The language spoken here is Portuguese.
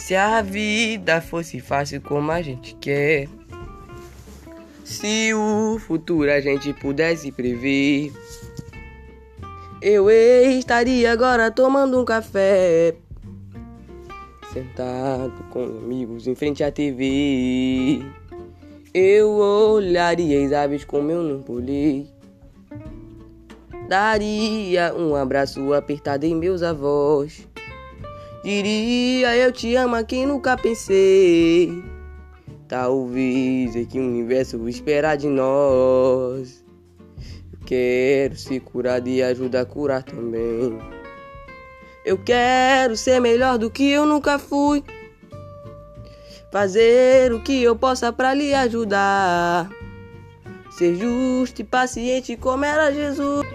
Se a vida fosse fácil como a gente quer, se o futuro a gente pudesse prever, eu estaria agora tomando um café, sentado com amigos em frente à TV. Eu olharia as aves como eu não pulei. Daria um abraço apertado em meus avós. Diria eu te amo a quem nunca pensei. Talvez é que o universo espera de nós. Eu quero ser curado e ajudar a curar também. Eu quero ser melhor do que eu nunca fui. Fazer o que eu possa para lhe ajudar. Ser justo e paciente como era Jesus.